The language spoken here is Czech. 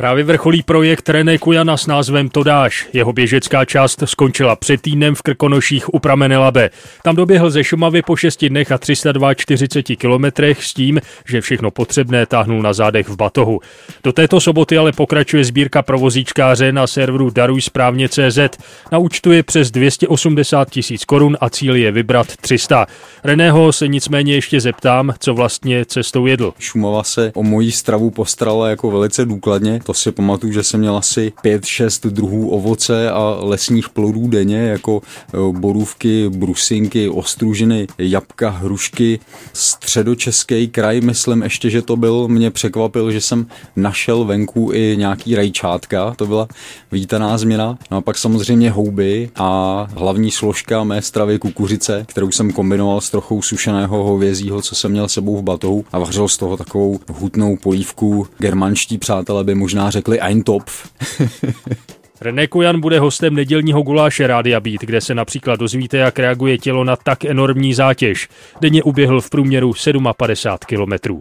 Právě vrcholí projekt René Kujana s názvem Todáš. Jeho běžecká část skončila před týdnem v Krkonoších u pramene Labe. Tam doběhl ze Šumavy po 6 dnech a 342 kilometrech s tím, že všechno potřebné táhnul na zádech v batohu. Do této soboty ale pokračuje sbírka provozíčkáře na serveru Daruj správně CZ. Na účtu je přes 280 tisíc korun a cíl je vybrat 300. Reného se nicméně ještě zeptám, co vlastně cestou jedl. Šumava se o moji stravu postarala jako velice důkladně to si pamatuju, že jsem měl asi 5-6 druhů ovoce a lesních plodů denně, jako e, borůvky, brusinky, ostružiny, jabka, hrušky. Středočeský kraj, myslím ještě, že to byl, mě překvapil, že jsem našel venku i nějaký rajčátka, to byla vítaná změna. No a pak samozřejmě houby a hlavní složka mé stravy kukuřice, kterou jsem kombinoval s trochou sušeného hovězího, co jsem měl sebou v batohu a vařil z toho takovou hutnou polívku. Germanští přátelé by možná možná řekli Eintopf. René Kujan bude hostem nedělního guláše Rádia Beat, kde se například dozvíte, jak reaguje tělo na tak enormní zátěž. Denně uběhl v průměru 57 kilometrů.